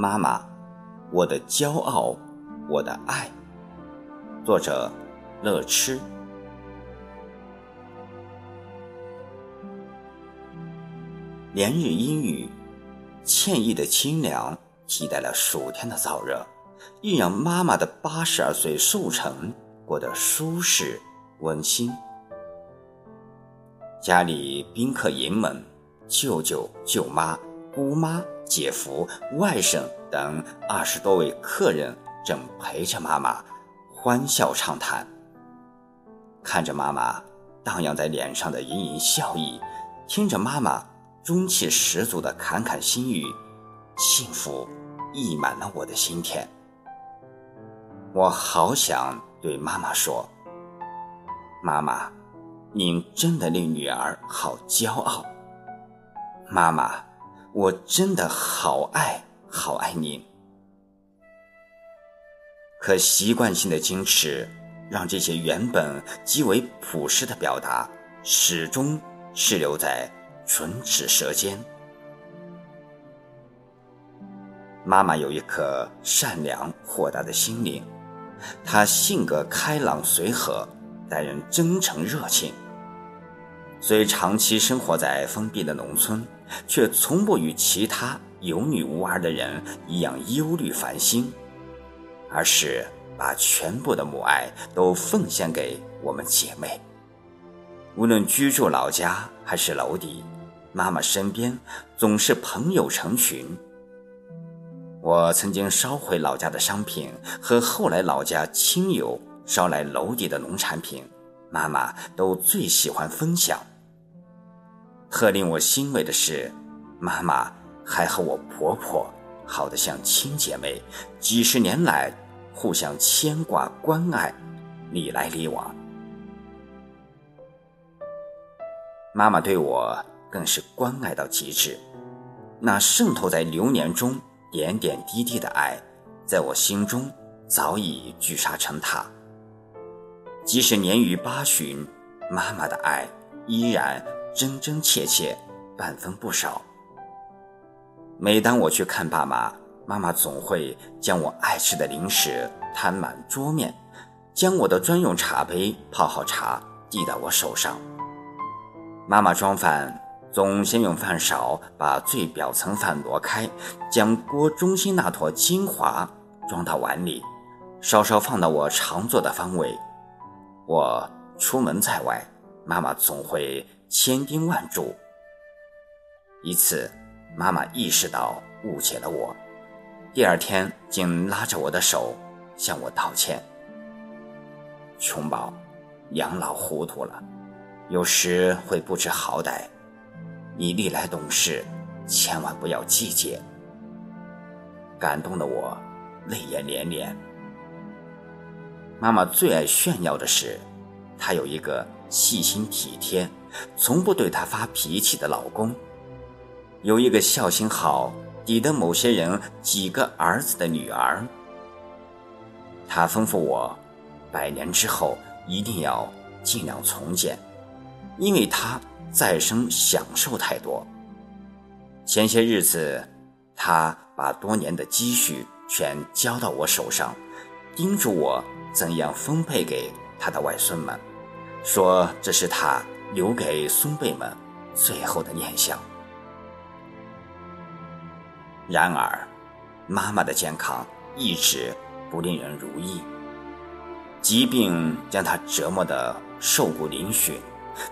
妈妈，我的骄傲，我的爱。作者：乐痴。连日阴雨，歉意的清凉替代了暑天的燥热，亦让妈妈的八十二岁寿辰过得舒适温馨。家里宾客盈门，舅舅、舅妈、姑妈、姐夫、外甥等二十多位客人正陪着妈妈欢笑畅谈，看着妈妈荡漾在脸上的盈盈笑意，听着妈妈中气十足的侃侃心语，幸福溢满了我的心田。我好想对妈妈说：“妈妈。”您真的令女儿好骄傲，妈妈，我真的好爱好爱您。可习惯性的矜持，让这些原本极为朴实的表达，始终滞留在唇齿舌尖。妈妈有一颗善良豁达的心灵，她性格开朗随和。待人真诚热情，虽长期生活在封闭的农村，却从不与其他有女无儿的人一样忧虑烦心，而是把全部的母爱都奉献给我们姐妹。无论居住老家还是楼底，妈妈身边总是朋友成群。我曾经捎回老家的商品，和后来老家亲友。捎来楼底的农产品，妈妈都最喜欢分享。特令我欣慰的是，妈妈还和我婆婆好得像亲姐妹，几十年来互相牵挂关爱，礼来礼往。妈妈对我更是关爱到极致，那渗透在流年中点点滴滴的爱，在我心中早已聚沙成塔。即使年逾八旬，妈妈的爱依然真真切切，半分不少。每当我去看爸妈，妈妈总会将我爱吃的零食摊满桌面，将我的专用茶杯泡好茶递到我手上。妈妈装饭总先用饭勺把最表层饭挪开，将锅中心那坨精华装到碗里，稍稍放到我常坐的方位。我出门在外，妈妈总会千叮万嘱。一次，妈妈意识到误解了我，第二天竟拉着我的手向我道歉：“琼宝，养老糊涂了，有时会不知好歹。你历来懂事，千万不要计较。”感动的我泪眼连连。妈妈最爱炫耀的是，她有一个细心体贴、从不对她发脾气的老公，有一个孝心好、抵得某些人几个儿子的女儿。她吩咐我，百年之后一定要尽量从简，因为她再生享受太多。前些日子，她把多年的积蓄全交到我手上，叮嘱我。怎样分配给他的外孙们？说这是他留给孙辈们最后的念想。然而，妈妈的健康一直不令人如意，疾病将她折磨得瘦骨嶙峋。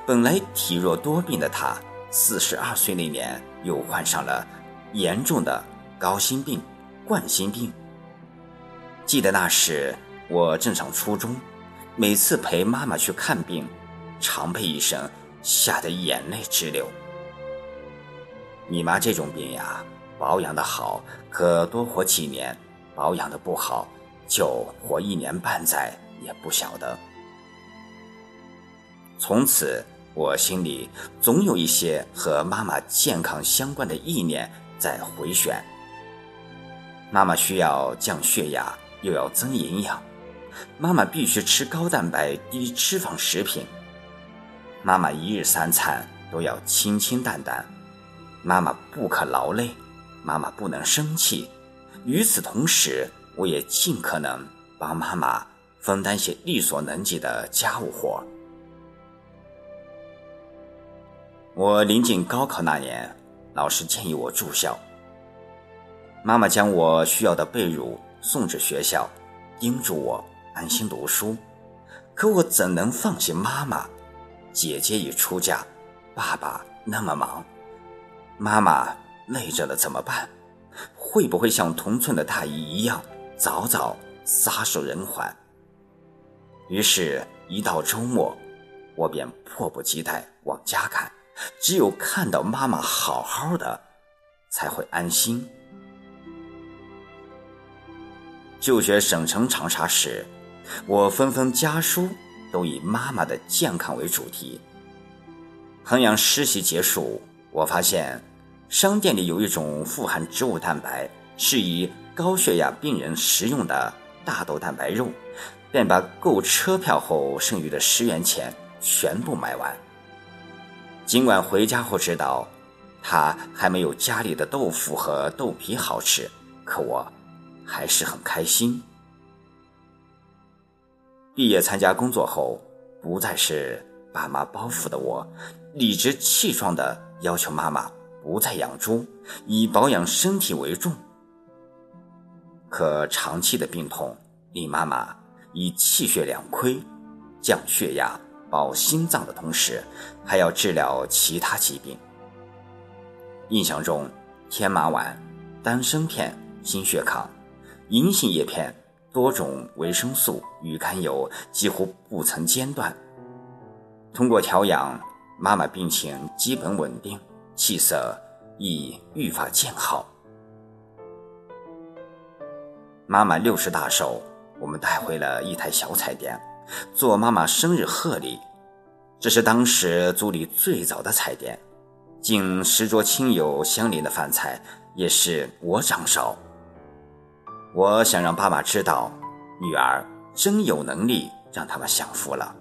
本来体弱多病的她，四十二岁那年又患上了严重的高心病、冠心病。记得那时。我正上初中，每次陪妈妈去看病，常被医生吓得眼泪直流。你妈这种病呀，保养的好可多活几年，保养的不好就活一年半载也不晓得。从此，我心里总有一些和妈妈健康相关的意念在回旋。妈妈需要降血压，又要增营养。妈妈必须吃高蛋白、低脂肪食品。妈妈一日三餐都要清清淡淡。妈妈不可劳累，妈妈不能生气，与此同时，我也尽可能帮妈妈分担些力所能及的家务活。我临近高考那年，老师建议我住校。妈妈将我需要的被褥送至学校，叮嘱我安心读书。可我怎能放心妈妈？姐姐已出嫁，爸爸那么忙，妈妈累着了怎么办？会不会像同村的大姨一样早早撒手人寰？于是，一到周末，我便迫不及待往家赶。只有看到妈妈好好的，才会安心。就学省城长沙时，我纷纷家书都以妈妈的健康为主题。衡阳实习结束，我发现。商店里有一种富含植物蛋白、适宜高血压病人食用的大豆蛋白肉，便把购车票后剩余的十元钱全部买完。尽管回家后知道，它还没有家里的豆腐和豆皮好吃，可我还是很开心。毕业参加工作后，不再是爸妈包袱的我，理直气壮地要求妈妈。不再养猪，以保养身体为重。可长期的病痛令妈妈以气血两亏，降血压、保心脏的同时，还要治疗其他疾病。印象中，天麻丸、丹参片、心血康、银杏叶片、多种维生素与甘油几乎不曾间断。通过调养，妈妈病情基本稳定。气色亦愈发渐好。妈妈六十大寿，我们带回了一台小彩电，做妈妈生日贺礼。这是当时组里最早的彩电，敬十桌亲友相邻的饭菜也是我掌勺。我想让爸爸知道，女儿真有能力让他们享福了。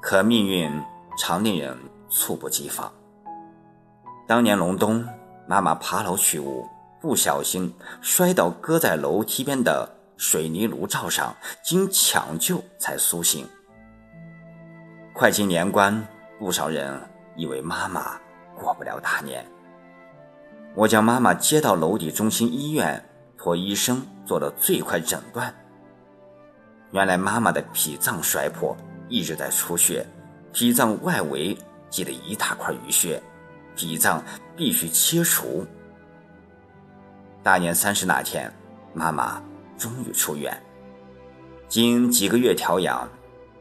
可命运常令人猝不及防。当年隆冬，妈妈爬楼取物，不小心摔倒搁在楼梯边的水泥炉灶上，经抢救才苏醒。快进年关，不少人以为妈妈过不了大年。我将妈妈接到楼底中心医院，托医生做了最快诊断。原来妈妈的脾脏衰破，一直在出血，脾脏外围积了一大块淤血。脾脏必须切除。大年三十那天，妈妈终于出院。经几个月调养，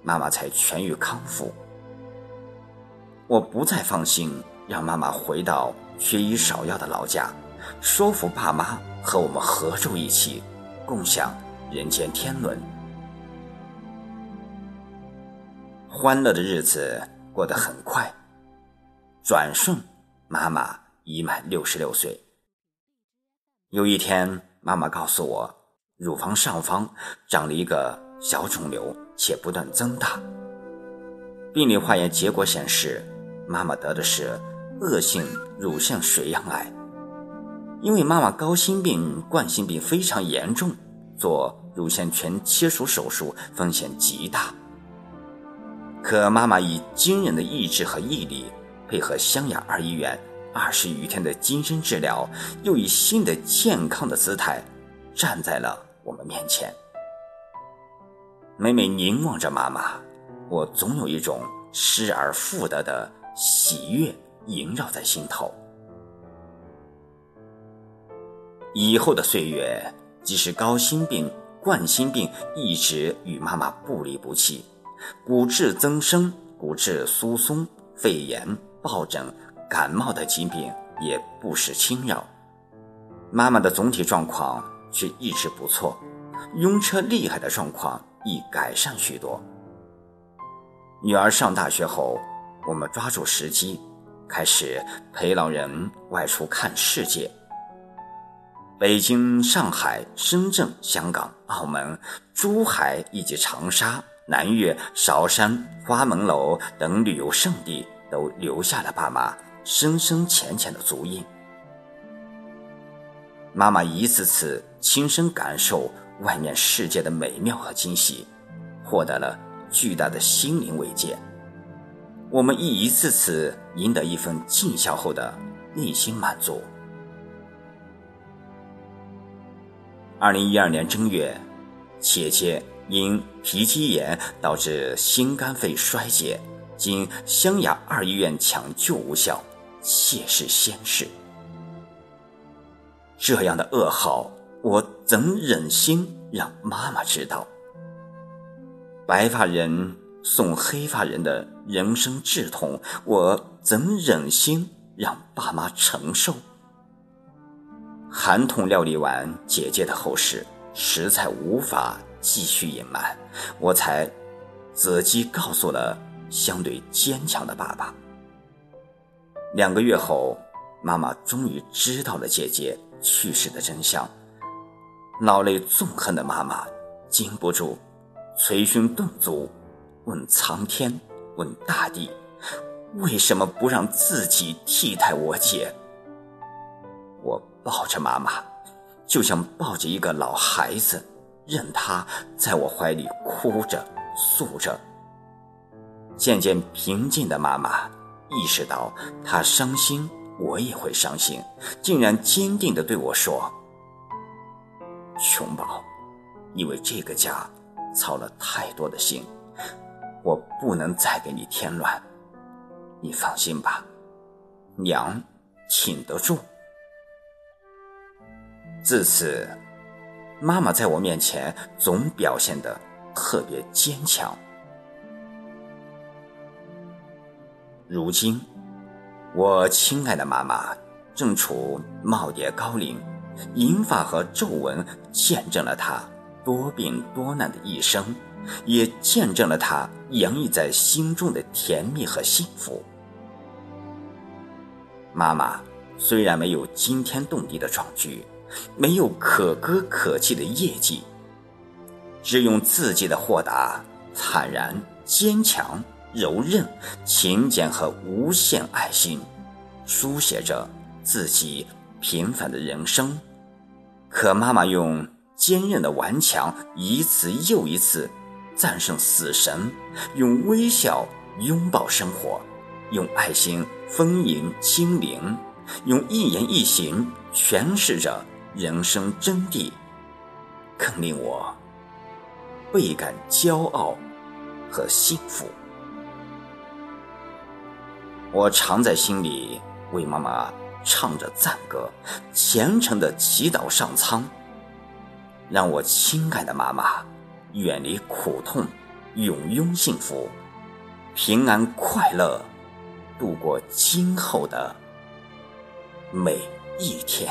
妈妈才痊愈康复。我不再放心让妈妈回到缺医少药的老家，说服爸妈和我们合住一起，共享人间天伦。欢乐的日子过得很快，转瞬。妈妈已满六十六岁。有一天，妈妈告诉我，乳房上方长了一个小肿瘤，且不断增大。病理化验结果显示，妈妈得的是恶性乳腺水样癌。因为妈妈高心病、冠心病非常严重，做乳腺全切除手术风险极大。可妈妈以惊人的意志和毅力。配合湘雅二医院二十余天的精深治疗，又以新的健康的姿态站在了我们面前。每每凝望着妈妈，我总有一种失而复得的喜悦萦绕在心头。以后的岁月，即使高心病、冠心病一直与妈妈不离不弃，骨质增生、骨质疏松、肺炎。疱疹、感冒的疾病也不时侵扰，妈妈的总体状况却一直不错，晕车厉害的状况亦改善许多。女儿上大学后，我们抓住时机，开始陪老人外出看世界。北京、上海、深圳、香港、澳门、珠海以及长沙、南岳、韶山、花门楼等旅游胜地。都留下了爸妈深深浅浅的足印。妈妈一次次亲身感受外面世界的美妙和惊喜，获得了巨大的心灵慰藉。我们亦一次次赢得一份尽孝后的内心满足。二零一二年正月，姐姐因皮肌炎导致心肝肺衰竭，经湘雅二医院抢救无效，谢世仙逝。这样的噩耗，我怎忍心让妈妈知道？白发人送黑发人的人生至痛，我怎忍心让爸妈承受？寒痛料理完姐姐的后事，实在无法继续隐瞒，我才择机告诉了相对坚强的爸爸。两个月后，妈妈终于知道了姐姐去世的真相，老泪纵横的妈妈禁不住捶胸顿足，问苍天，问大地，为什么不让自己替代我姐？抱着妈妈，就像抱着一个老孩子，任她在我怀里哭着、诉着。渐渐平静的妈妈意识到，她伤心，我也会伤心，竟然坚定地对我说：“琼宝，你为这个家操了太多的心，我不能再给你添乱。你放心吧，娘挺得住。”自此，妈妈在我面前总表现得特别坚强。如今，我亲爱的妈妈正处耄耋高龄，银发和皱纹见证了她多病多难的一生，也见证了她洋溢在心中的甜蜜和幸福。妈妈虽然没有惊天动地的壮举。没有可歌可泣的业绩，只用自己的豁达、坦然、坚强、柔韧、勤俭和无限爱心，书写着自己平凡的人生。可妈妈用坚韧的顽强，一次又一次战胜死神；用微笑拥抱生活，用爱心丰盈心灵，用一言一行诠释着。人生真谛，更令我倍感骄傲和幸福。我常在心里为妈妈唱着赞歌，虔诚的祈祷上苍，让我亲爱的妈妈远离苦痛，永拥幸福，平安快乐，度过今后的每一天。